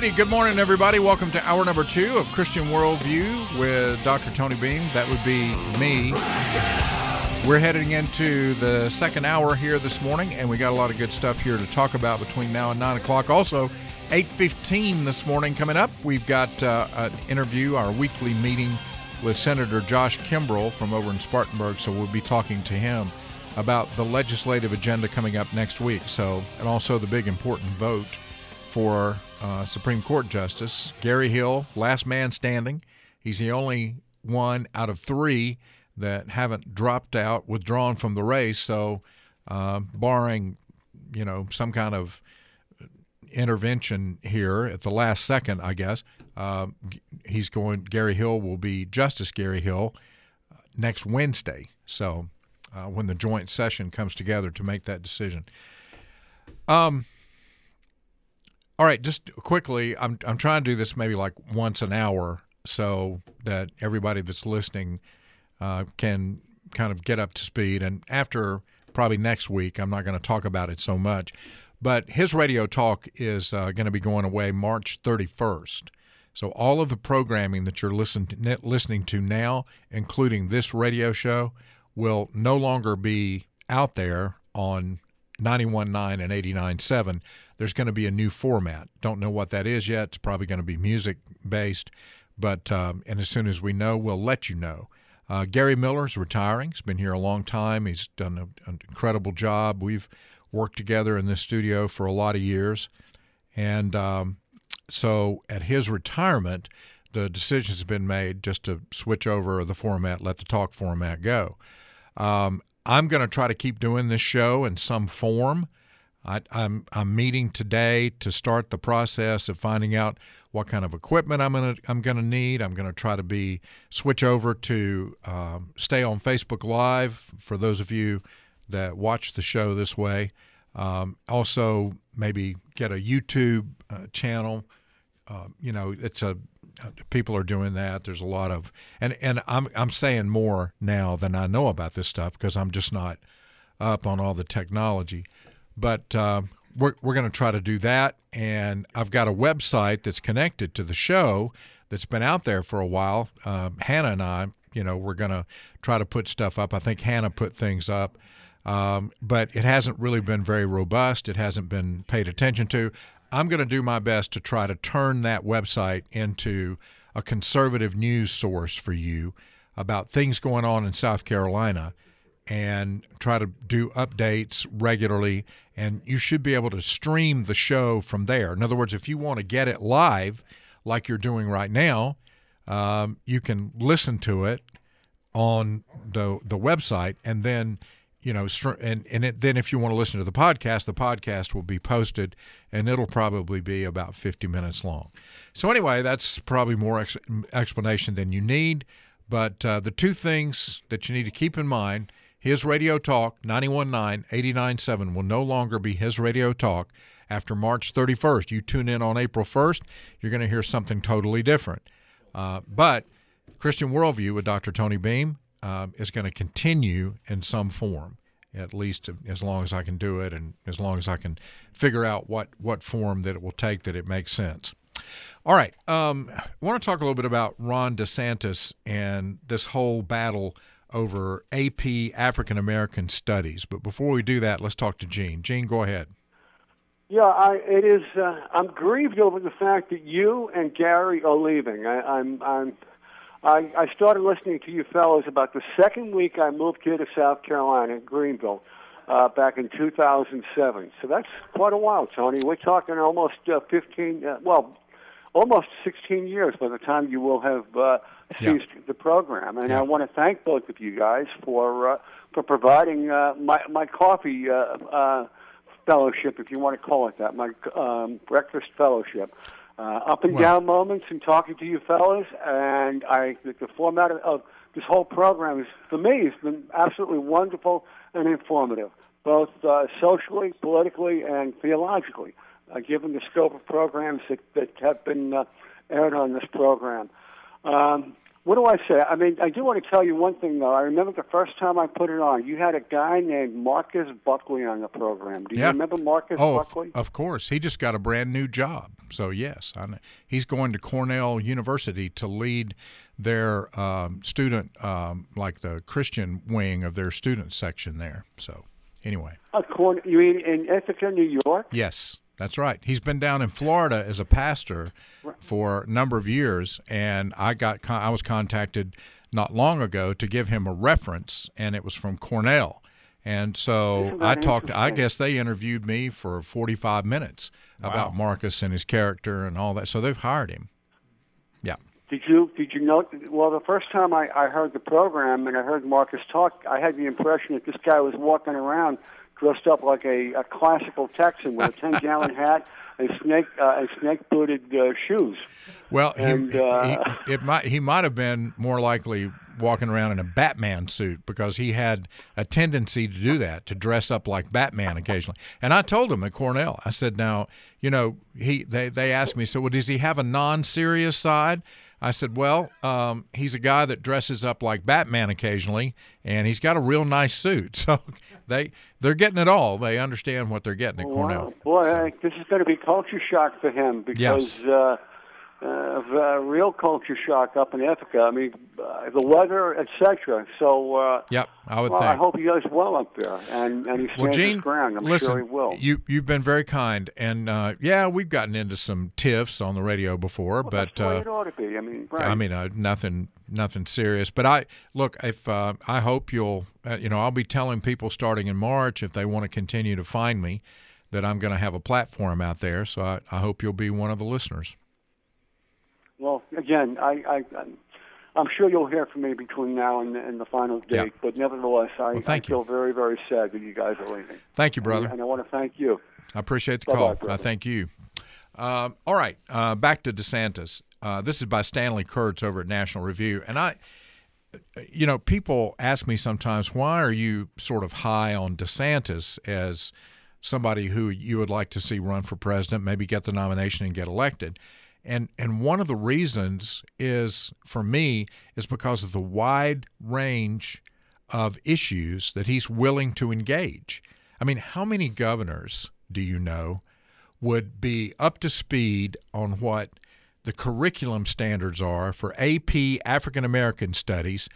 righty. Good morning, everybody. Welcome to hour number two of Christian Worldview with Dr. Tony Beam. That would be me. We're heading into the second hour here this morning, and we got a lot of good stuff here to talk about between now and nine o'clock. Also, 8:15 this morning coming up. We've got uh, an interview, our weekly meeting with Senator Josh Kimbrell from over in Spartanburg. So we'll be talking to him about the legislative agenda coming up next week. So, and also the big important vote for uh, Supreme Court Justice Gary Hill, last man standing. He's the only one out of three that haven't dropped out, withdrawn from the race. So, uh, barring, you know, some kind of intervention here at the last second, I guess, uh, he's going. Gary Hill will be Justice Gary Hill uh, next Wednesday. So, uh, when the joint session comes together to make that decision. Um, all right, just quickly, I'm I'm trying to do this maybe like once an hour so that everybody that's listening uh, can kind of get up to speed. And after probably next week, I'm not going to talk about it so much. But his radio talk is uh, going to be going away March 31st. So all of the programming that you're listen to, listening to now, including this radio show, will no longer be out there on 91.9 and 89.7 there's going to be a new format. Don't know what that is yet. It's probably going to be music based, but um, and as soon as we know, we'll let you know. Uh, Gary Miller's retiring. He's been here a long time. He's done a, an incredible job. We've worked together in this studio for a lot of years, and um, so at his retirement, the decision has been made just to switch over the format, let the talk format go. Um, I'm going to try to keep doing this show in some form. I, am I'm, I'm meeting today to start the process of finding out what kind of equipment I'm gonna I'm gonna need. I'm gonna try to be switch over to um, stay on Facebook Live for those of you that watch the show this way. Um, also, maybe get a YouTube uh, channel. Uh, you know, it's a people are doing that. There's a lot of and and I'm I'm saying more now than I know about this stuff because I'm just not up on all the technology. But uh, we're, we're going to try to do that. And I've got a website that's connected to the show that's been out there for a while. Uh, Hannah and I, you know, we're going to try to put stuff up. I think Hannah put things up. Um, but it hasn't really been very robust. It hasn't been paid attention to. I'm going to do my best to try to turn that website into a conservative news source for you about things going on in South Carolina and try to do updates regularly. And you should be able to stream the show from there. In other words, if you want to get it live, like you're doing right now, um, you can listen to it on the the website, and then you know, and and it, then if you want to listen to the podcast, the podcast will be posted, and it'll probably be about 50 minutes long. So anyway, that's probably more ex- explanation than you need. But uh, the two things that you need to keep in mind his Radio Talk 919 897 will no longer be His Radio Talk after March 31st. You tune in on April 1st, you're going to hear something totally different. Uh, but Christian Worldview with Dr. Tony Beam uh, is going to continue in some form, at least as long as I can do it and as long as I can figure out what, what form that it will take that it makes sense. All right. Um, I want to talk a little bit about Ron DeSantis and this whole battle over AP African American Studies. But before we do that, let's talk to Gene. Gene, go ahead. Yeah, I, it is. Uh, I'm grieved over the fact that you and Gary are leaving. I, I'm, I'm, I, I started listening to you fellows about the second week I moved here to South Carolina, Greenville, uh, back in 2007. So that's quite a while, Tony. We're talking almost uh, 15, uh, well, almost 16 years by the time you will have uh, ceased yeah. the program. And yeah. I want to thank both of you guys for uh, for providing uh, my my coffee uh, uh, fellowship, if you want to call it that, my um, breakfast fellowship. Uh, up and down moments and talking to you fellows, and I the, the format of, of this whole program is for me has been absolutely wonderful and informative, both uh, socially, politically, and theologically uh, given the scope of programs that, that have been uh, aired on this program. Um, what do I say? I mean, I do want to tell you one thing, though. I remember the first time I put it on, you had a guy named Marcus Buckley on the program. Do you Yeah. remember Marcus Oh, of, Buckley? of course. He just got a brand new job. So, yes, I know. he's going to Cornell University to lead their um, student, um, like the Christian wing of their student section there. So, anyway, Uh, Corn- you mean in Ithaca, New York? yes, that's right. He's been down in Florida as a pastor for a number of years, and I got con- I was contacted not long ago to give him a reference, and it was from Cornell. And so I talked. I guess they interviewed me for 45 minutes about Marcus and his character and all that. So they've hired him. Yeah. Did you did you know? Well, the first time I, I heard the program and I heard Marcus talk, I had the impression that this guy was walking around dressed up like a, a classical Texan with a ten gallon hat and snake uh, and snake booted uh, shoes. Well, he, And, uh, he, it might he might have been more likely walking around in a Batman suit because he had a tendency to do that, to dress up like Batman occasionally. And I told him at Cornell, I said, now, you know, he they they asked me, so well, does he have a non-serious side? I said, well, um, he's a guy that dresses up like Batman occasionally, and he's got a real nice suit. So they they're getting it all. They understand what they're getting at Cornell. Wow. Boy, I, this is going to be culture shock for him because Yes. uh, of, uh, real culture shock up in Ithaca. I mean, uh, the weather, etc. So, uh, Yep, I would well, think. I hope he does well up there, and and he stands Well, Gene, his ground. I'm listen, sure he will. you you've been very kind, and uh, yeah, we've gotten into some tiffs on the radio before, Well, but that's uh, it ought to be. I mean, right. I mean, uh, nothing, nothing serious. But I look, if uh, I hope you'll, uh, you know, I'll be telling people starting in March if they want to continue to find me, that I'm going to have a platform out there. So I, I hope you'll be one of the listeners. Well, again, I, I, I'm- sure you'll hear from me between now and, and the final date. Yeah. But nevertheless, I, Well, I feel very, very sad that you guys are leaving. Thank you, brother. And, and I want to thank you. I appreciate the Bye-bye, call. I brother. thank you. Um, all right, uh, back to DeSantis. Uh, this is by Stanley Kurtz over at National Review, and I, you know, people ask me sometimes, why are you sort of high on DeSantis as somebody who you would like to see run for president, maybe get the nomination and get elected? And and one of the reasons is for me is because of the wide range of issues that he's willing to engage. I mean, how many governors do you know would be up to speed on what the curriculum standards are for AP African American studies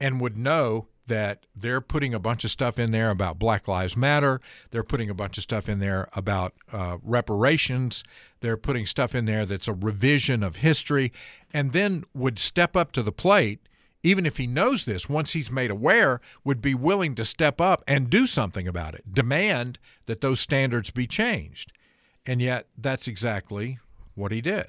and would know that they're putting a bunch of stuff in there about Black Lives Matter. They're putting a bunch of stuff in there about uh, reparations. They're putting stuff in there that's a revision of history, and then would step up to the plate, even if he knows this, once he's made aware, would be willing to step up and do something about it, demand that those standards be changed. And yet, that's exactly what he did.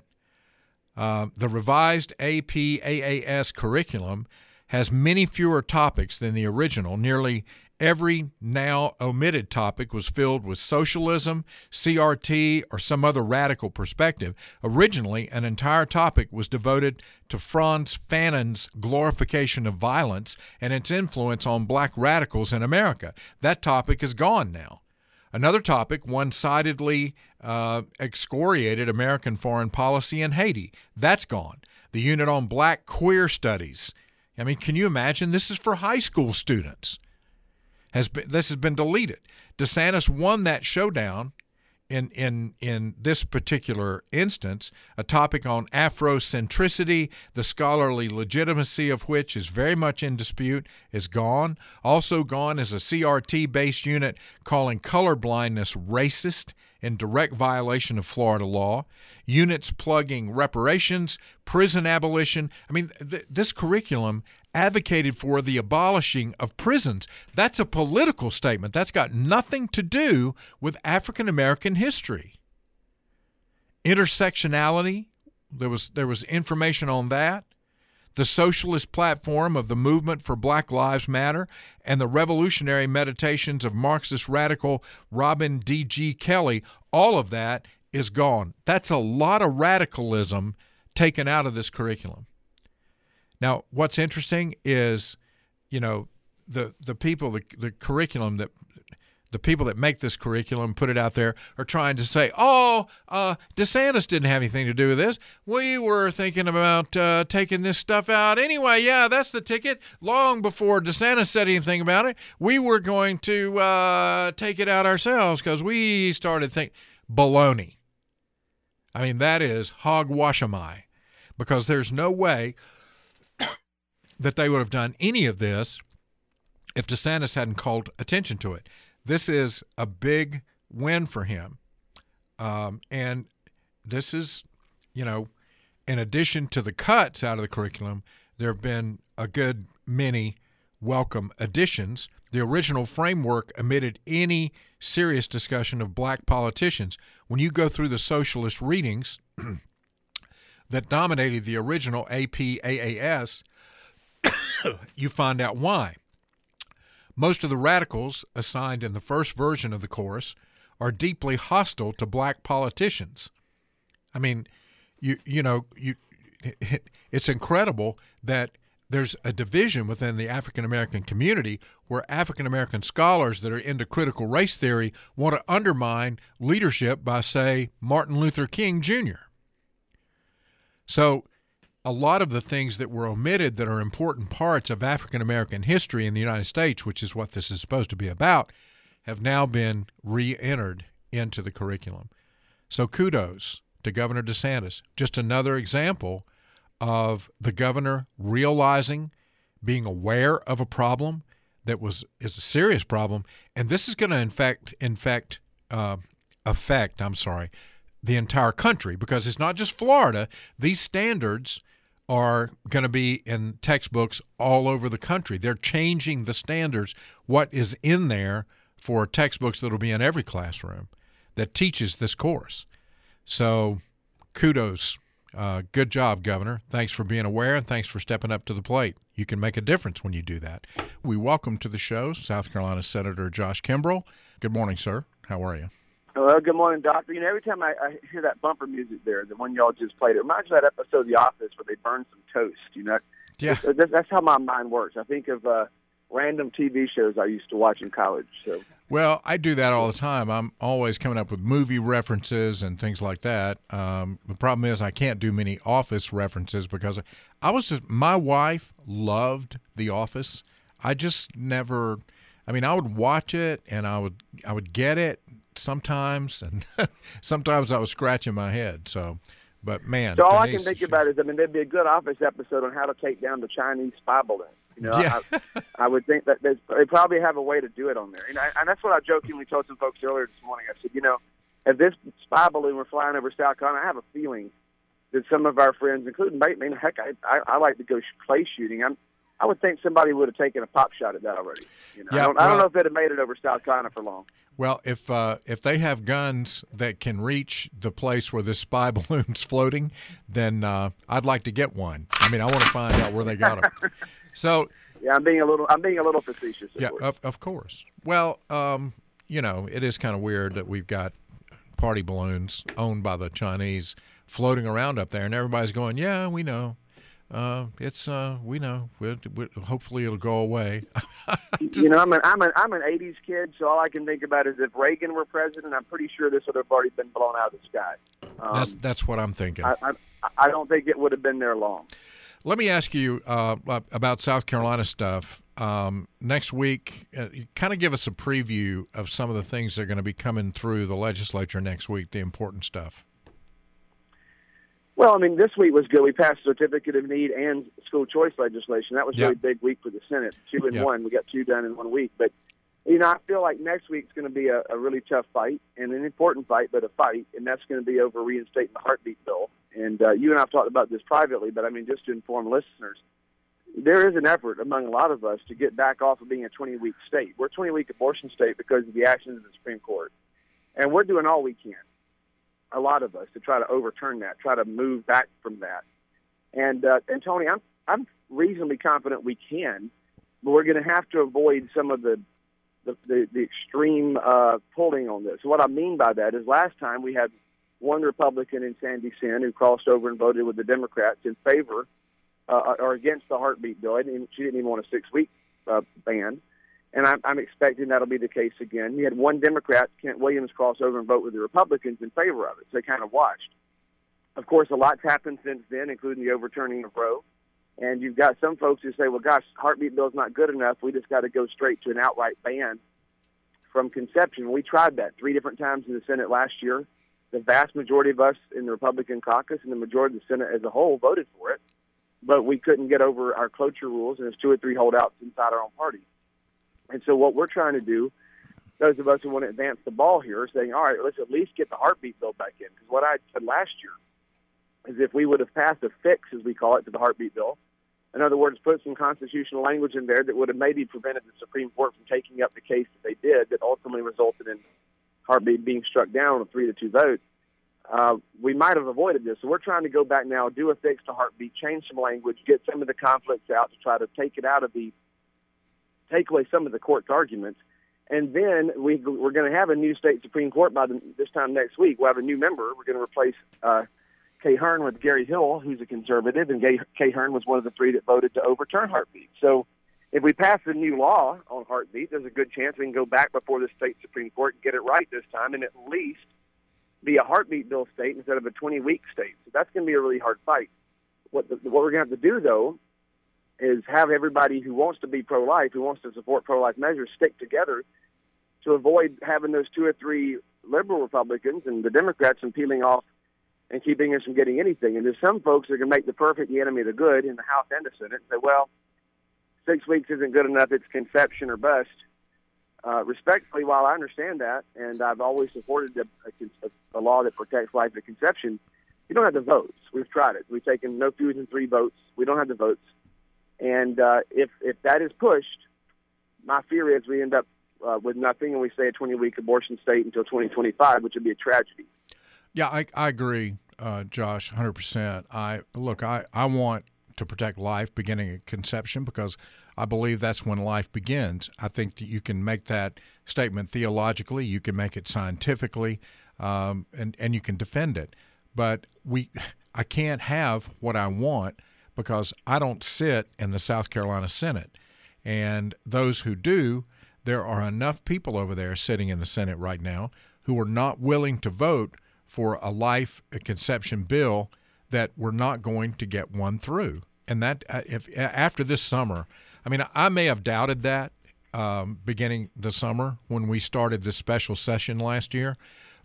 Uh, the revised AP AAS curriculum has many fewer topics than the original. Nearly every now omitted topic was filled with socialism, CRT, or some other radical perspective. Originally, an entire topic was devoted to Frantz Fanon's glorification of violence and its influence on black radicals in America. That topic is gone now. Another topic one sidedly uh, excoriated American foreign policy in Haiti. That's gone. The unit on black queer studies. I mean, can you imagine? This is for high school students. Has been, this has been deleted. DeSantis won that showdown in in in this particular instance, a topic on Afrocentricity, the scholarly legitimacy of which is very much in dispute, is gone. Also gone is a CRT based unit calling colorblindness racist in direct violation of Florida law. Units plugging reparations, prison abolition. I mean, th- this curriculum advocated for the abolishing of prisons. That's a political statement. That's got nothing to do with African American history. Intersectionality, there was there was information on that. The socialist platform of the movement for Black Lives Matter and the revolutionary meditations of Marxist radical Robin D.G. Kelley, all of that is gone. That's a lot of radicalism taken out of this curriculum. Now, what's interesting is, you know, the the people, the the curriculum that the people that make this curriculum, put it out there, are trying to say, oh, uh, DeSantis didn't have anything to do with this. We were thinking about uh, taking this stuff out anyway. Yeah, that's the ticket. Long before DeSantis said anything about it, we were going to uh, take it out ourselves because we started thinking baloney. I mean, that is hogwashamai because there's no way that they would have done any of this if DeSantis hadn't called attention to it. This is a big win for him. Um, and this is, you know, in addition to the cuts out of the curriculum, there have been a good many welcome additions. The original framework omitted any serious discussion of black politicians. When you go through the socialist readings that dominated the original APAAS, you find out why. Most of the radicals assigned in the first version of the course are deeply hostile to black politicians. I mean, you you know, you it's incredible that there's a division within the African American community where African American scholars that are into critical race theory want to undermine leadership by say Martin Luther King Jr. So a lot of the things that were omitted that are important parts of African American history in the United States, which is what this is supposed to be about, have now been re entered into the curriculum. So kudos to Governor DeSantis. Just another example of the governor realizing, being aware of a problem that was is a serious problem, and this is going to infect infect uh, affect. I'm sorry, the entire country because it's not just Florida. These standards are going to be in textbooks all over the country. They're changing the standards, what is in there for textbooks that will be in every classroom that teaches this course. So, kudos. Uh, good job, Governor. Thanks for being aware and thanks for stepping up to the plate. You can make a difference when you do that. We welcome to the show South Carolina Senator Josh Kimbrell. Good morning, sir. How are you? Well, good morning, Doctor. You know, every time I, I hear that bumper music there, the one y'all just played, it reminds me of that episode of The Office where they burn some toast. You know, yeah, that's, that's how my mind works. I think of uh, random TV shows I used to watch in college. So, well, I do that all the time. I'm always coming up with movie references and things like that. Um, the problem is I can't do many Office references because I was just, my wife loved The Office. I just never. I mean, I would watch it and I would I would get it sometimes, and sometimes I was scratching my head. So, but man, so all Denise, I can think about is, I mean, there'd be a good office episode on how to take down the Chinese spy balloon. You know, yeah. I, I would think that they probably have a way to do it on there. You know, and that's what I jokingly told some folks earlier this morning. I said, you know, if this spy balloon were flying over South Carolina, I have a feeling that some of our friends, including I mean, heck, I, I, I like to go clay shooting. I'm I would think somebody would have taken a pop shot at that already. You know, yeah, I, don't, well, I don't know if it had made it over South Carolina for long. Well, if uh, if they have guns that can reach the place where this spy balloon's floating, then uh, I'd like to get one. I mean, I want to find out where they got them. So yeah, I'm being a little I'm being a little facetious. Of yeah, course. of of course. Well, um, you know, it is kind of weird that we've got party balloons owned by the Chinese floating around up there, and everybody's going, "Yeah, we know." Uh, it's uh, we know. We're, we're, hopefully, it'll go away. Just, you know, I'm an I'm an I'm an '80s kid, so all I can think about is if Reagan were president, I'm pretty sure this would have already been blown out of the sky. Um, that's that's what I'm thinking. I, I, I don't think it would have been there long. Let me ask you uh, about South Carolina stuff. Um, next week, uh, kind of give us a preview of some of the things that are going to be coming through the legislature next week, the important stuff. Well, I mean, this week was good. We passed certificate of need and school choice legislation. That was a really big week for the Senate. Two and yep. one. We got two done in one week. But you know, I feel like next week's going to be a, a really tough fight and an important fight, but a fight, and that's going to be over reinstating the heartbeat bill. And uh, you and I've talked about this privately, but I mean, just to inform listeners, there is an effort among a lot of us to get back off of being a 20-week state. We're a 20-week abortion state because of the actions of the Supreme Court, and we're doing all we can a lot of us to try to overturn that, try to move back from that. And uh, and Tony, I'm I'm reasonably confident we can, but we're going to have to avoid some of the the, the, the extreme uh, pulling on this. What I mean by that is last time we had one Republican in Sandy Senn who crossed over and voted with the Democrats in favor uh, or against the heartbeat bill. And she didn't even want a six week uh, ban. And I'm, I'm expecting that'll be the case again. You had one Democrat, Kent Williams, cross over and vote with the Republicans in favor of it, so they kind of watched. Of course, a lot's happened since then, including the overturning of Roe. And you've got some folks who say, well, gosh, heartbeat bill's not good enough. We just got to go straight to an outright ban from conception. We tried that three different times in the Senate last year. The vast majority of us in the Republican caucus and the majority of the Senate as a whole voted for it, but we couldn't get over our cloture rules, and there's two or three holdouts inside our own party. And so what we're trying to do, those of us who want to advance the ball here, are saying, all right, let's at least get the heartbeat bill back in. Because what I said last year is if we would have passed a fix, as we call it, to the heartbeat bill, in other words, put some constitutional language in there that would have maybe prevented the Supreme Court from taking up the case that they did, that ultimately resulted in heartbeat being struck down on a three to two vote. Uh, we might have avoided this. So we're trying to go back now, do a fix to heartbeat, change some language, get some of the conflicts out to try to take it out of the, take away some of the court's arguments. And then we, we're going to have a new state Supreme Court by the, this time next week. We'll have a new member. We're going to replace uh, Kay Hearn with Gary Hill, who's a conservative, and Gay, Kay Hearn was one of the three that voted to overturn heartbeat. So if we pass a new law on heartbeat, there's a good chance we can go back before the state Supreme Court and get it right this time and at least be a heartbeat bill state instead of a 20 week state. So that's going to be a really hard fight. What, the, what we're going to have to do, though, is have everybody who wants to be pro life, who wants to support pro life measures, stick together to avoid having those two or three liberal Republicans and the Democrats and peeling off and keeping us from getting anything. And there's some folks that can make the perfect the enemy of the good in the House and the Senate and say, well, six weeks isn't good enough. It's conception or bust. Uh, respectfully, while I understand that, and I've always supported a, a, a law that protects life at conception, you don't have the votes. We've tried it. We've taken no fewer than three votes. We don't have the votes. And uh, if if that is pushed, my fear is we end up uh, with nothing, and we stay a 20 week abortion state until 2025, which would be a tragedy. Yeah, I, I agree, uh, Josh, 100%. I look, I, I want to protect life beginning at conception because I believe that's when life begins. I think that you can make that statement theologically, you can make it scientifically, um, and and you can defend it. But we, I can't have what I want because I don't sit in the South Carolina Senate, and those who do, there are enough people over there sitting in the Senate right now who are not willing to vote for a life conception bill that we're not going to get one through. And that uh, if after this summer, I mean, I may have doubted that um, beginning the summer when we started this special session last year,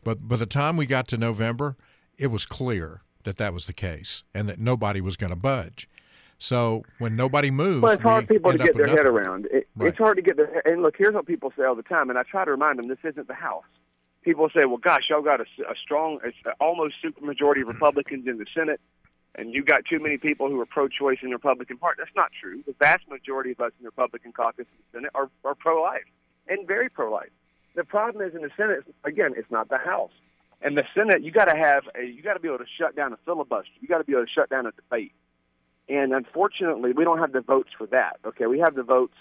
but by the time we got to November, it was clear that that was the case and that nobody was going to budge. So when nobody moves, well, it's hard people to get their head nothing. around. It, Right. It's hard to get their. And look, here's what people say all the time, and I try to remind them: this isn't the House. People say, "Well, gosh, y'all got a, a strong, a, almost supermajority of Republicans in the Senate, and you got too many people who are pro-choice in the Republican Party." That's not true. The vast majority of us in the Republican caucus in the Senate are, are pro-life and very pro-life. The problem is in the Senate, again, it's not the House. And the Senate, you got to have, a, you got to be able to shut down a filibuster. You got to be able to shut down a debate. And unfortunately, we don't have the votes for that. Okay, we have the votes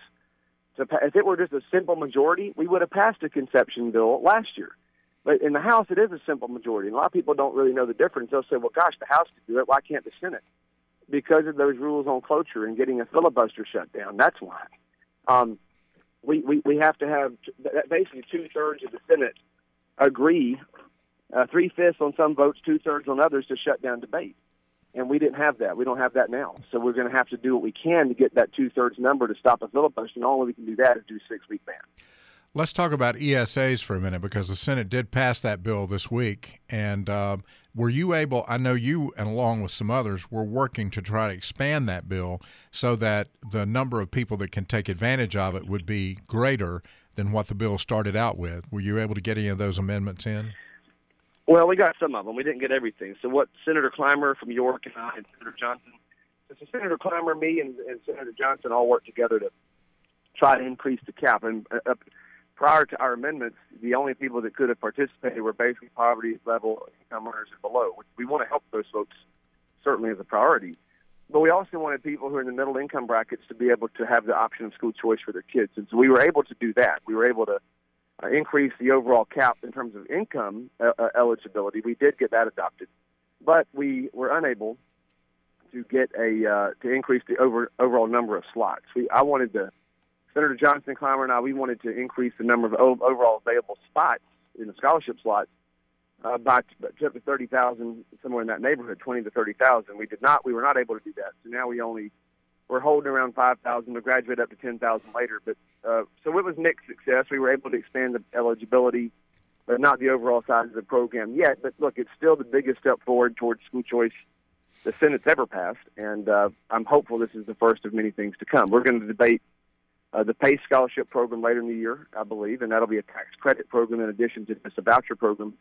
to. Pa- if it were just a simple majority, we would have passed a conception bill last year. But in the House, it is a simple majority. And a lot of people don't really know the difference. They'll say, "Well, gosh, the House could do it. Why can't the Senate?" Because of those rules on cloture and getting a filibuster shut down. That's why. Um, we, we we have to have basically two thirds of the Senate agree, uh, three fifths on some votes, two thirds on others to shut down debate and we didn't have that. We don't have that now. So we're going to have to do what we can to get that two thirds number to stop a filibuster. And way we can do that is do six week ban. Let's talk about ESAs for a minute because the Senate did pass that bill this week. And um, were you able? I know you, and along with some others, were working to try to expand that bill so that the number of people that can take advantage of it would be greater than what the bill started out with. Were you able to get any of those amendments in? Well, we got some of them. We didn't get everything. So what Senator Climer from York and I and Senator Johnson, so Senator Climer, me, and, and Senator Johnson all worked together to try to increase the cap. And uh, prior to our amendments, the only people that could have participated were basically poverty level income earners and below. We want to help those folks certainly as a priority. But we also wanted people who are in the middle income brackets to be able to have the option of school choice for their kids. And so we were able to do that. We were able to uh, increase the overall cap in terms of income uh, uh, eligibility. We did get that adopted, but we were unable to get a uh, to increase the over overall number of slots. We I wanted to Senator Johnson Climer and I, we wanted to increase the number of overall available spots in the scholarship slots uh, by up to 30,000, somewhere in that neighborhood, 20 to 30,000. We did not, we were not able to do that. So now we only, we're holding around 5,000. We'll graduate up to 10,000 later. But uh, so it was mixed success. We were able to expand the eligibility, but not the overall size of the program yet. But look, it's still the biggest step forward towards school choice the Senate's ever passed, and uh, I'm hopeful this is the first of many things to come. We're going to debate uh, the PACE scholarship program later in the year, I believe, and that'll be a tax credit program in addition to just a voucher program.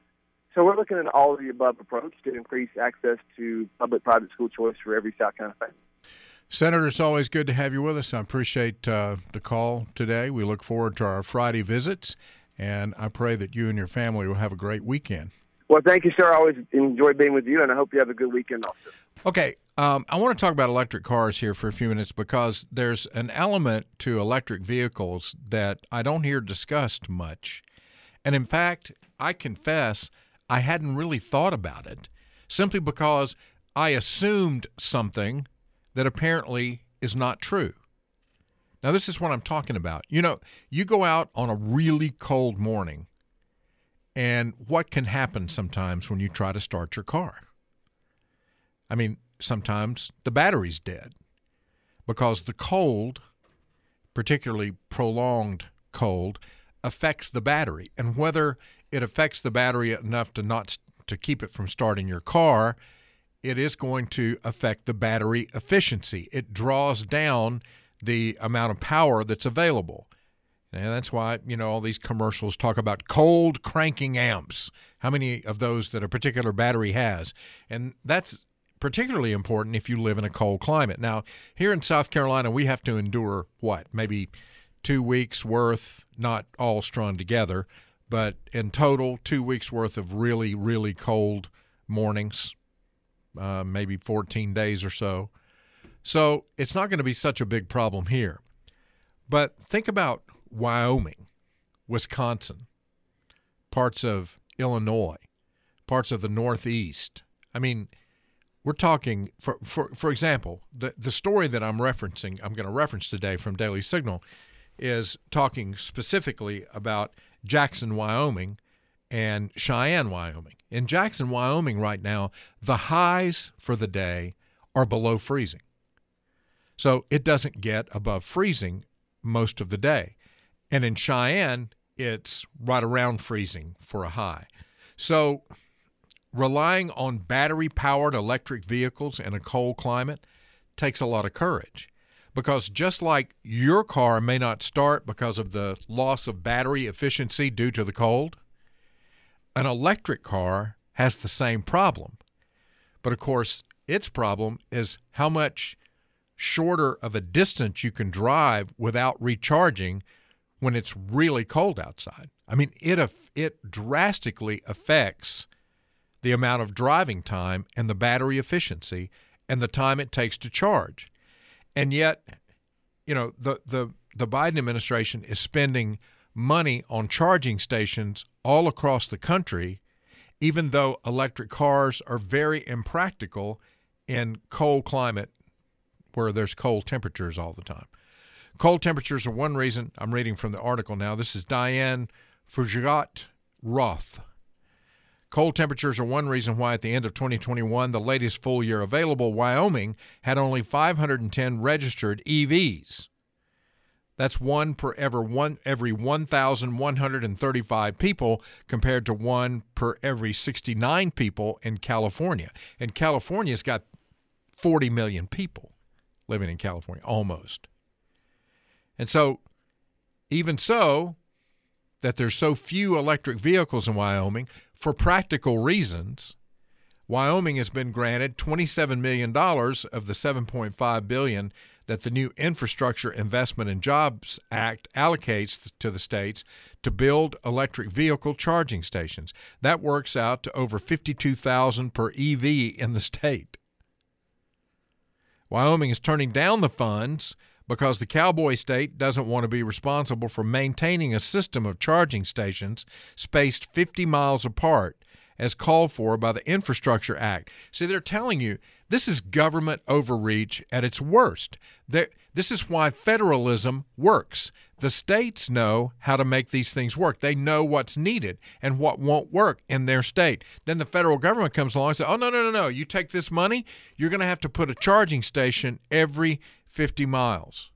So we're looking at all of the above approach to increase access to public-private school choice for every South Carolina family. Senator, it's always good to have you with us. I appreciate uh, the call today. We look forward to our Friday visits, and I pray that you and your family will have a great weekend. Well, thank you, sir. I always enjoy being with you, and I hope you have a good weekend also. Okay, um, I want to talk about electric cars here for a few minutes because there's an element to electric vehicles that I don't hear discussed much. And in fact, I confess I hadn't really thought about it simply because I assumed something that apparently is not true. Now, this is what I'm talking about. You know, you go out on a really cold morning, and what can happen sometimes when you try to start your car? I mean, sometimes the battery's dead because the cold, particularly prolonged cold, affects the battery. And whether it affects the battery enough to not to keep it from starting your car, it is going to affect the battery efficiency. It draws down the amount of power that's available. And that's why, you know, all these commercials talk about cold cranking amps, how many of those that a particular battery has. And that's particularly important if you live in a cold climate. Now, here in South Carolina, we have to endure what? Maybe two weeks worth, not all strung together, but in total, two weeks worth of really, really cold mornings, uh, maybe 14 days or so. So it's not going to be such a big problem here. But think about Wyoming, Wisconsin, parts of Illinois, parts of the Northeast. I mean, we're talking for for for example, the the story that I'm referencing, I'm going to reference today from Daily Signal, is talking specifically about Jackson, Wyoming, and Cheyenne, Wyoming. In Jackson, Wyoming, right now, the highs for the day are below freezing. So it doesn't get above freezing most of the day. And in Cheyenne, it's right around freezing for a high. So relying on battery powered electric vehicles in a cold climate takes a lot of courage because just like your car may not start because of the loss of battery efficiency due to the cold, an electric car has the same problem. But of course, its problem is how much shorter of a distance you can drive without recharging when it's really cold outside. I mean, it it drastically affects the amount of driving time and the battery efficiency and the time it takes to charge. And yet, you know, the the the Biden administration is spending money on charging stations all across the country even though electric cars are very impractical in cold climate where there's cold temperatures all the time. Cold temperatures are one reason. I'm reading from the article now. This is Diane Fujat Roth Cold temperatures are one reason why, at the end of 2021, the latest full year available, Wyoming had only 510 registered EVs. That's one per ever one every 1,135 people, compared to one per every 69 people in California. And California's got 40 million people living in California, almost. And so, even so, that there's so few electric vehicles in Wyoming, for practical reasons, Wyoming has been granted $27 million of the $7.5 billion that the new Infrastructure Investment and Jobs Act allocates to the states to build electric vehicle charging stations. That works out to over 52,000 per EV in the state. Wyoming is turning down the funds because the cowboy state doesn't want to be responsible for maintaining a system of charging stations spaced 50 miles apart as called for by the Infrastructure Act. See, they're telling you this is government overreach at its worst. This is why federalism works. The states know how to make these things work. They know what's needed and what won't work in their state. Then the federal government comes along and says, "Oh no, no, no, no! You take this money, you're going to have to put a charging station every 50 miles."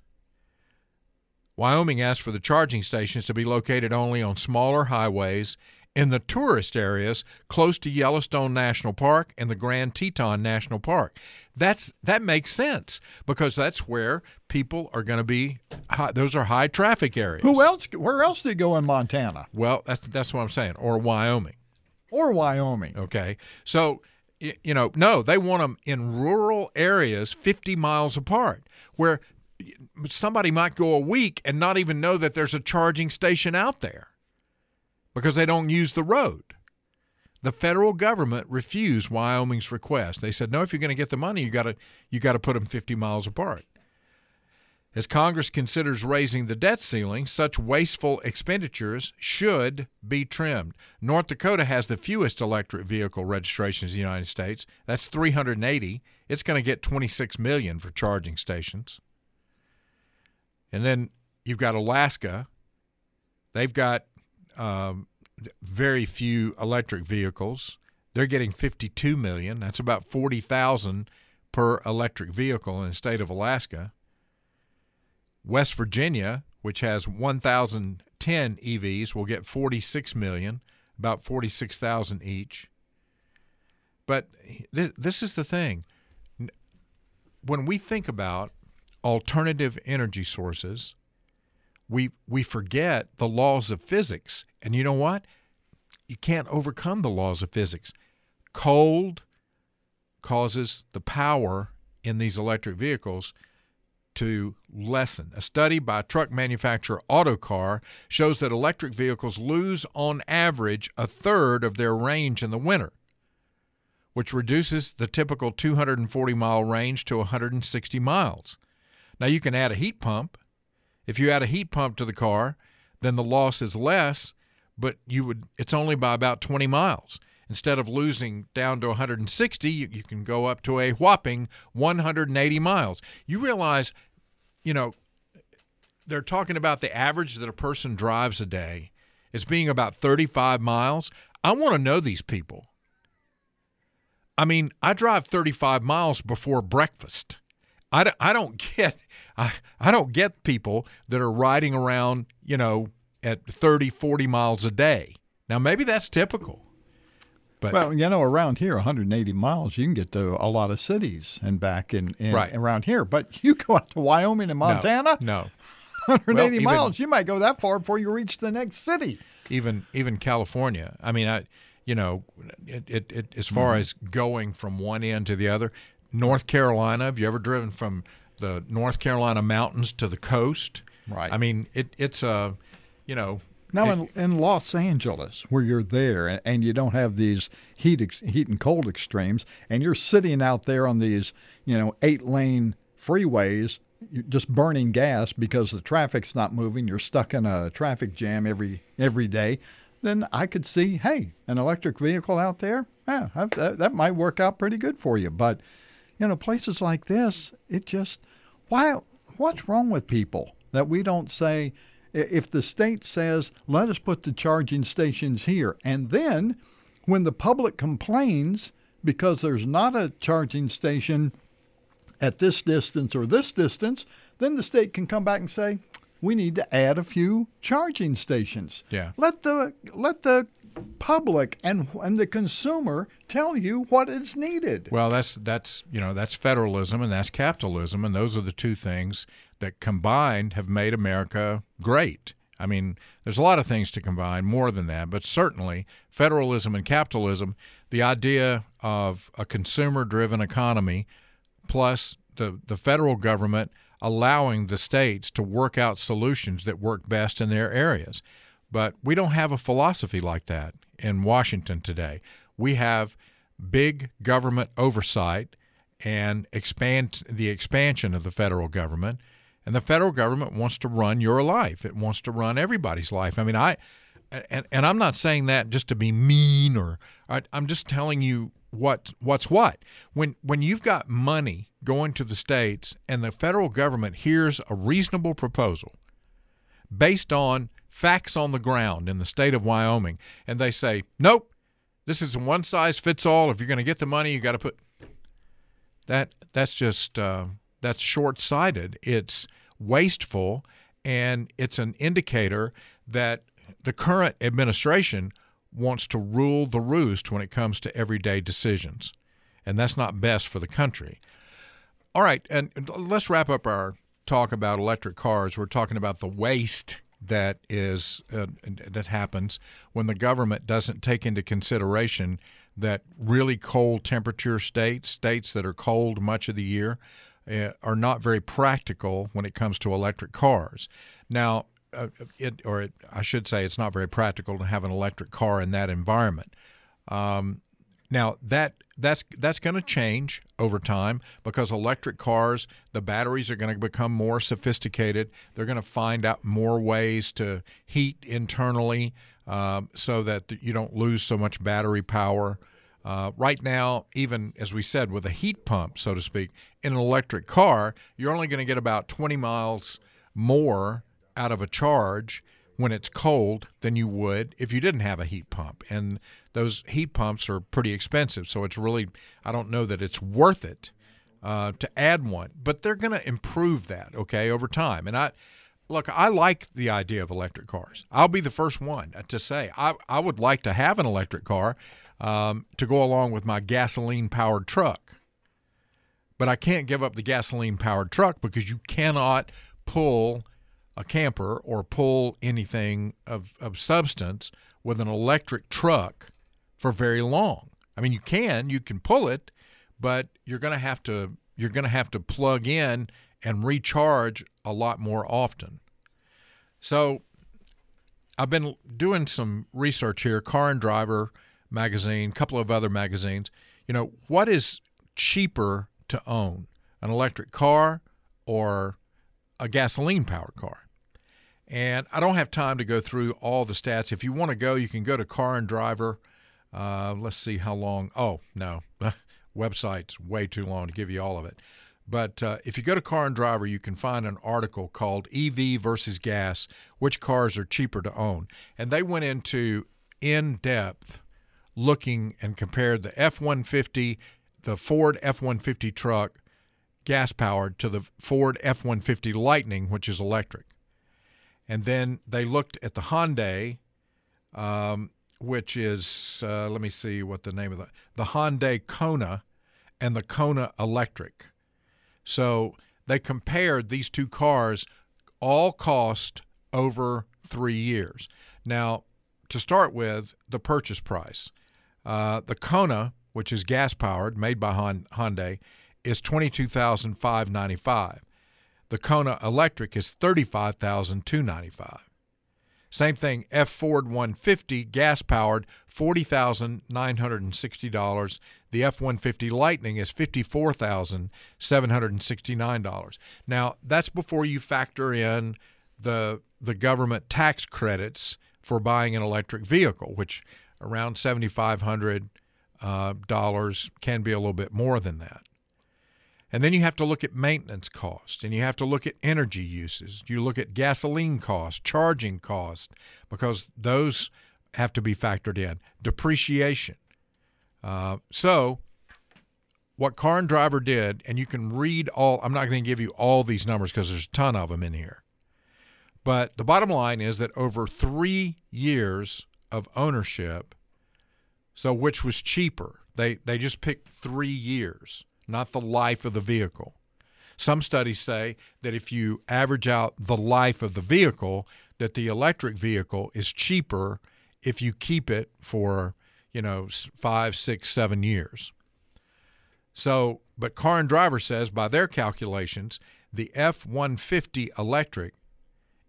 Wyoming asked for the charging stations to be located only on smaller highways in the tourist areas close to Yellowstone National Park and the Grand Teton National Park. That's that makes sense because that's where people are going to be. High, those are high traffic areas. Who else? Where else do you go in Montana Well, that's that's what I'm saying, or Wyoming. or Wyoming? Okay, so you know, no, they want them in rural areas, 50 miles apart, where somebody might go a week and not even know that there's a charging station out there because they don't use the road. The federal government refused Wyoming's request. They said, "No, if you're going to get the money, you got to you got to put them 50 miles apart." As Congress considers raising the debt ceiling, such wasteful expenditures should be trimmed. North Dakota has the fewest electric vehicle registrations in the United States. That's 380. It's going to get 26 million for charging stations. And then you've got Alaska. They've got um, very few electric vehicles. They're getting 52 million. That's about 40,000 per electric vehicle in the state of Alaska. West Virginia, which has 1,010 EVs, will get 46 million, about 46,000 each. But th- this is the thing. When we think about alternative energy sources, we we forget the laws of physics. And you know what? You can't overcome the laws of physics. Cold causes the power in these electric vehicles to lessen. A study by truck manufacturer Autocar shows that electric vehicles lose on average a third of their range in the winter, which reduces the typical 240 mile range to 160 miles. Now you can add a heat pump. If you add a heat pump to the car, then the loss is less, but you would it's only by about 20 miles. Instead of losing down to 160, you, you can go up to a whopping 180 miles. You realize, you know, they're talking about the average that a person drives a day as being about 35 miles. I want to know these people. I mean, I drive 35 miles before breakfast. I, don't- I don't get I, I don't get people that are riding around, you know, at 30, 40 miles a day. Now maybe that's typical. But Well, you know, around here, 180 miles, you can get to a lot of cities and back in, in Right. around here. But you go out to Wyoming and Montana, No. 180 Well, even- miles, you might go that far before you reach the next city. even even California. I mean, I you know, it, it, it as far Mm-hmm. as going from one end to the other. North Carolina. Have you ever driven from the North Carolina mountains to the coast? Right. I mean, it it's a, you know. Now, it- in, in Los Angeles, where you're there and, and you don't have these heat ex, heat and cold extremes, and you're sitting out there on these, you know, eight lane freeways, you're just burning gas because the traffic's not moving. You're stuck in a traffic jam every every day. Then I could see, hey, an electric vehicle out there, yeah, that, that, that might work out pretty good for you. But you know, places like this, it just why what's wrong with people that we don't say if the state says let us put the charging stations here and then when the public complains because there's not a charging station at this distance or this distance, then the state can come back and say we need to add a few charging stations. Yeah. Let the let the public and and the consumer tell you what is needed. Well, that's that's you know that's federalism and that's capitalism, and those are the two things that combined have made America great. I mean, there's a lot of things to combine, more than that, but certainly federalism and capitalism, the idea of a consumer-driven economy, plus the the federal government allowing the states to work out solutions that work best in their areas. But we don't have a philosophy like that in Washington today. We have big government oversight and expand the expansion of the federal government. And the federal government wants to run your life. It wants to run everybody's life. I mean, I and, and I'm not saying that just to be mean or I, I'm just telling you what what's what. When when you've got money going to the states and the federal government hears a reasonable proposal based on facts on the ground in the state of Wyoming, and they say, nope, this is one size fits all. If you're going to get the money, you got to put that. That's just uh, that's short sighted. It's wasteful, and it's an indicator that the current administration wants to rule the roost when it comes to everyday decisions, and that's not best for the country. All right, and let's wrap up our talk about electric cars. We're talking about the waste that is uh, that happens when the government doesn't take into consideration that really cold temperature states, states that are cold much of the year, uh, are not very practical when it comes to electric cars. Now, uh, it or it, I should say, it's not very practical to have an electric car in that environment. Um, now that that's that's going to change over time because electric cars, the batteries are going to become more sophisticated. They're going to find out more ways to heat internally um, so that you don't lose so much battery power. Uh, right now, even as we said, with a heat pump, so to speak, in an electric car, you're only going to get about 20 miles more out of a charge when it's cold than you would if you didn't have a heat pump. And those heat pumps are pretty expensive. So it's really, I don't know that it's worth it uh, to add one, but they're going to improve that, okay, over time. And I, look, I like the idea of electric cars. I'll be the first one to say I, I would like to have an electric car um, to go along with my gasoline powered truck. But I can't give up the gasoline powered truck because you cannot pull a camper or pull anything of, of substance with an electric truck for very long. I mean, you can, you can pull it, but you're going to have to you're going to have to plug in and recharge a lot more often. So, I've been doing some research here, Car and Driver magazine, a couple of other magazines. You know, what is cheaper to own, an electric car or a gasoline powered car? And I don't have time to go through all the stats. If you want to go, you can go to Car and Driver uh, let's see how long. Oh, no. Website's way too long to give you all of it. But uh, if you go to Car and Driver, you can find an article called EV versus Gas Which Cars Are Cheaper to Own? And they went into in depth looking and compared the F 150, the Ford F 150 truck, gas powered, to the Ford F 150 Lightning, which is electric. And then they looked at the Hyundai um, which is uh, let me see what the name of the the Hyundai Kona and the Kona Electric. So they compared these two cars, all cost over three years. Now, to start with, the purchase price. Uh, the Kona, which is gas powered, made by Hyundai, is twenty two thousand five ninety five. The Kona Electric is thirty five thousand two ninety five. Same thing, F Ford 150 gas powered, $40,960. The F 150 Lightning is $54,769. Now, that's before you factor in the, the government tax credits for buying an electric vehicle, which around $7,500 uh, can be a little bit more than that. And then you have to look at maintenance costs and you have to look at energy uses. You look at gasoline costs, charging costs, because those have to be factored in. Depreciation. Uh, so, what Car and Driver did, and you can read all, I'm not going to give you all these numbers because there's a ton of them in here. But the bottom line is that over three years of ownership, so which was cheaper? They, they just picked three years not the life of the vehicle. Some studies say that if you average out the life of the vehicle, that the electric vehicle is cheaper if you keep it for, you know, five, six, seven years. So, but Car and Driver says by their calculations, the F 150 electric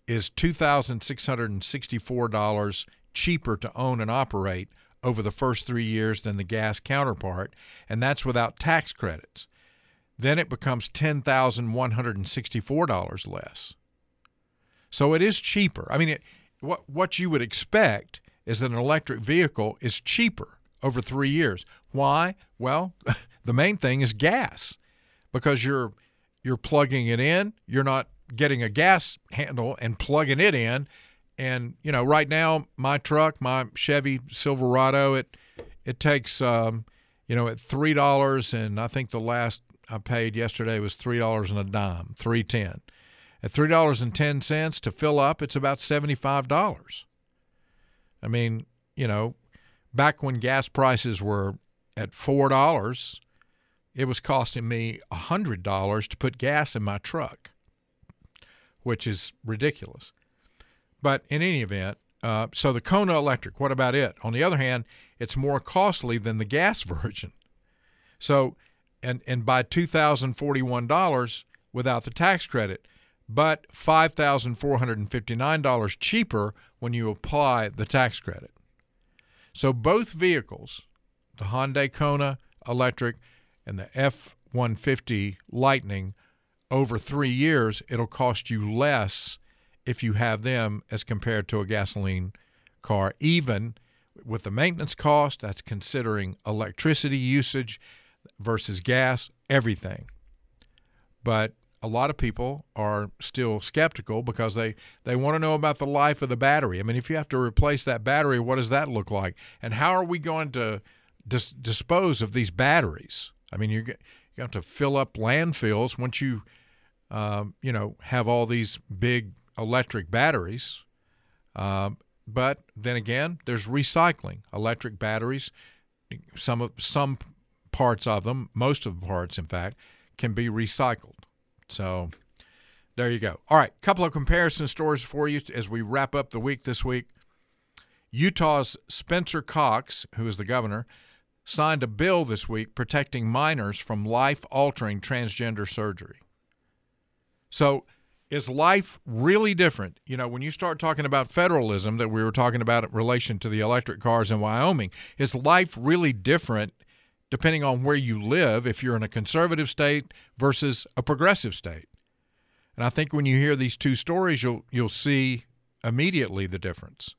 is $2,664 cheaper to own and operate over the first three years than the gas counterpart, and that's without tax credits. Then it becomes $10,164 less. So it is cheaper. I mean, it, what what you would expect is that an electric vehicle is cheaper over three years. Why? Well, the main thing is gas, because you're you're plugging it in. You're not getting a gas handle and plugging it in. And you know, right now, my truck, my Chevy Silverado, it it takes um, you know at three dollars, and I think the last I paid yesterday was three dollars and a dime, three ten. At three dollars and ten cents to fill up, it's about seventy five dollars. I mean, you know, back when gas prices were at four dollars, it was costing me a hundred dollars to put gas in my truck, which is ridiculous. But in any event, uh, so the Kona Electric, what about it? On the other hand, it's more costly than the gas version. So, and and by two thousand forty one dollars without the tax credit, but five thousand four hundred and fifty nine dollars cheaper when you apply the tax credit. So both vehicles, the Hyundai Kona Electric and the F one fifty Lightning, over three years, it'll cost you less if you have them as compared to a gasoline car, even with the maintenance cost, that's considering electricity usage versus gas, everything. But a lot of people are still skeptical because they, they want to know about the life of the battery. I mean, if you have to replace that battery, what does that look like? And how are we going to dis- dispose of these batteries? I mean, you, get, you have to fill up landfills once you, um, you know, have all these big electric batteries. Um, but then again, there's recycling. Electric batteries, some of some parts of them, most of the parts, in fact, can be recycled. So there you go. All right, couple of comparison stories for you as we wrap up the week this week. Utah's Spencer Cox, who is the governor, signed a bill this week protecting minors from life altering transgender surgery. So is life really different? You know, when you start talking about federalism that we were talking about in relation to the electric cars in Wyoming, is life really different depending on where you live if you're in a conservative state versus a progressive state? And I think when you hear these two stories, you'll you'll see immediately the difference.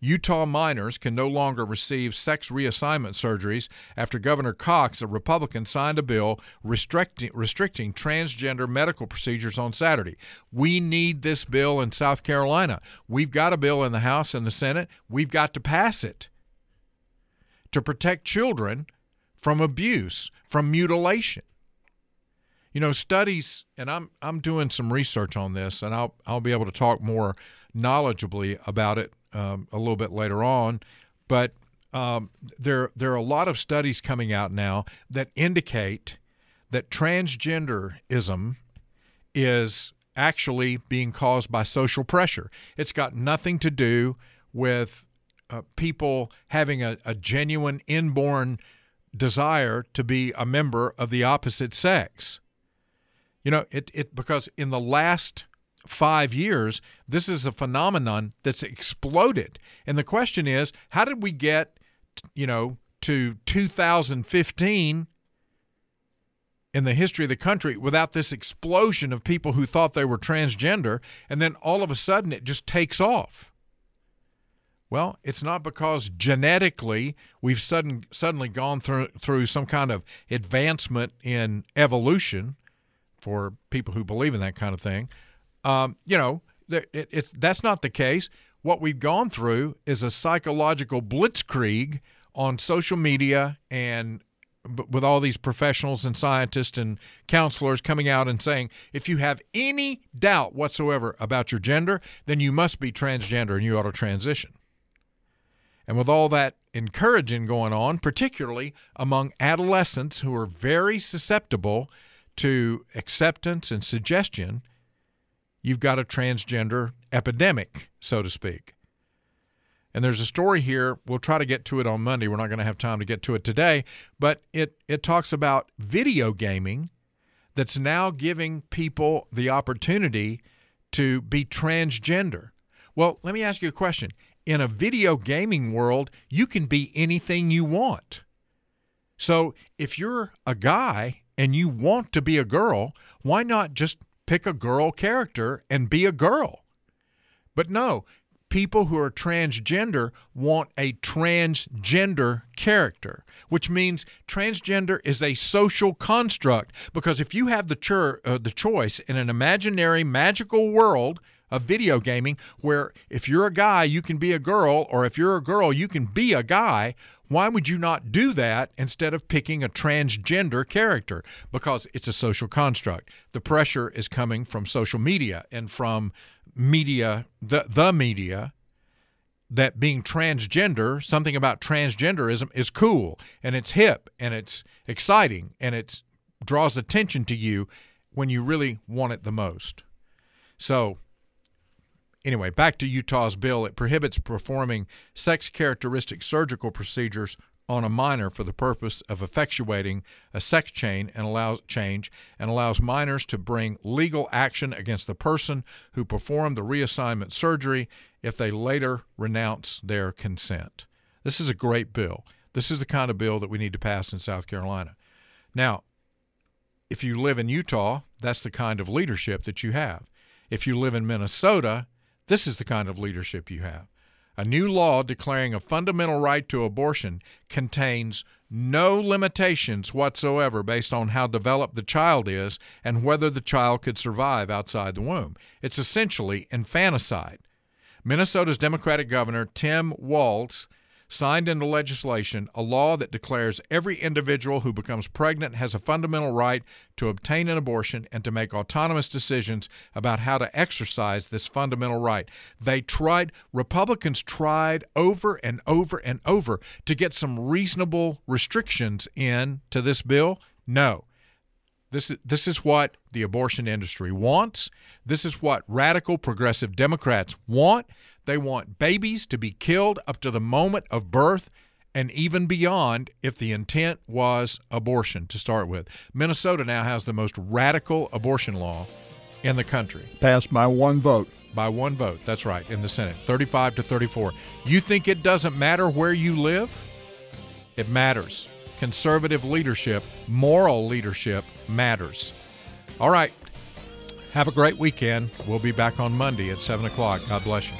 Utah minors can no longer receive sex reassignment surgeries after Governor Cox, a Republican, signed a bill restricting, restricting transgender medical procedures on Saturday. We need this bill in South Carolina. We've got a bill in the House and the Senate. We've got to pass it to protect children from abuse, from mutilation. You know, studies, and I'm I'm doing some research on this, and I'll I'll be able to talk more knowledgeably about it um, a little bit later on, but um, there there are a lot of studies coming out now that indicate that transgenderism is actually being caused by social pressure. It's got nothing to do with uh, people having a, a genuine inborn desire to be a member of the opposite sex. You know, it, it because in the last five years, this is a phenomenon that's exploded. And the question is, how did we get, you know, to 2015 in the history of the country without this explosion of people who thought they were transgender, and then all of a sudden it just takes off? Well, it's not because genetically we've sudden, suddenly gone through, through some kind of advancement in evolution for people who believe in that kind of thing. Um, you know, it, it, that's not the case. What we've gone through is a psychological blitzkrieg on social media and with all these professionals and scientists and counselors coming out and saying, if you have any doubt whatsoever about your gender, then you must be transgender and you ought to transition. And with all that encouraging going on, particularly among adolescents who are very susceptible to acceptance and suggestion, you've got a transgender epidemic, so to speak. And there's a story here. We'll try to get to it on Monday. We're not going to have time to get to it today, but it, it talks about video gaming that's now giving people the opportunity to be transgender. Well, let me ask you a question. In a video gaming world, you can be anything you want. So if you're a guy and you want to be a girl, why not just pick a girl character and be a girl. But no, people who are transgender want a transgender character, which means transgender is a social construct. Because if you have the, cho- uh, the choice in an imaginary, magical world of video gaming where if you're a guy, you can be a girl, or if you're a girl, you can be a guy, why would you not do that instead of picking a transgender character? Because it's a social construct. The pressure is coming from social media and from media, the, the media, that being transgender, something about transgenderism is cool and it's hip and it's exciting and it draws attention to you when you really want it the most. So, anyway, back to Utah's bill. It prohibits performing sex characteristic surgical procedures on a minor for the purpose of effectuating a sex chain and allows change and allows minors to bring legal action against the person who performed the reassignment surgery if they later renounce their consent. This is a great bill. This is the kind of bill that we need to pass in South Carolina. Now, if you live in Utah, that's the kind of leadership that you have. If you live in Minnesota, this is the kind of leadership you have. A new law declaring a fundamental right to abortion contains no limitations whatsoever based on how developed the child is and whether the child could survive outside the womb. It's essentially infanticide. Minnesota's Democratic Governor Tim Walz signed into legislation a law that declares every individual who becomes pregnant has a fundamental right to obtain an abortion and to make autonomous decisions about how to exercise this fundamental right. They tried, Republicans tried over and over and over to get some reasonable restrictions in to this bill. No. This is, this is what the abortion industry wants. This is what radical progressive Democrats want. They want babies to be killed up to the moment of birth and even beyond if the intent was abortion to start with. Minnesota now has the most radical abortion law in the country. Passed by one vote. By one vote, that's right, in the Senate, 35 to 34. You think it doesn't matter where you live? It matters. Conservative leadership, moral leadership matters. All right. Have a great weekend. We'll be back on Monday at 7 o'clock. God bless you.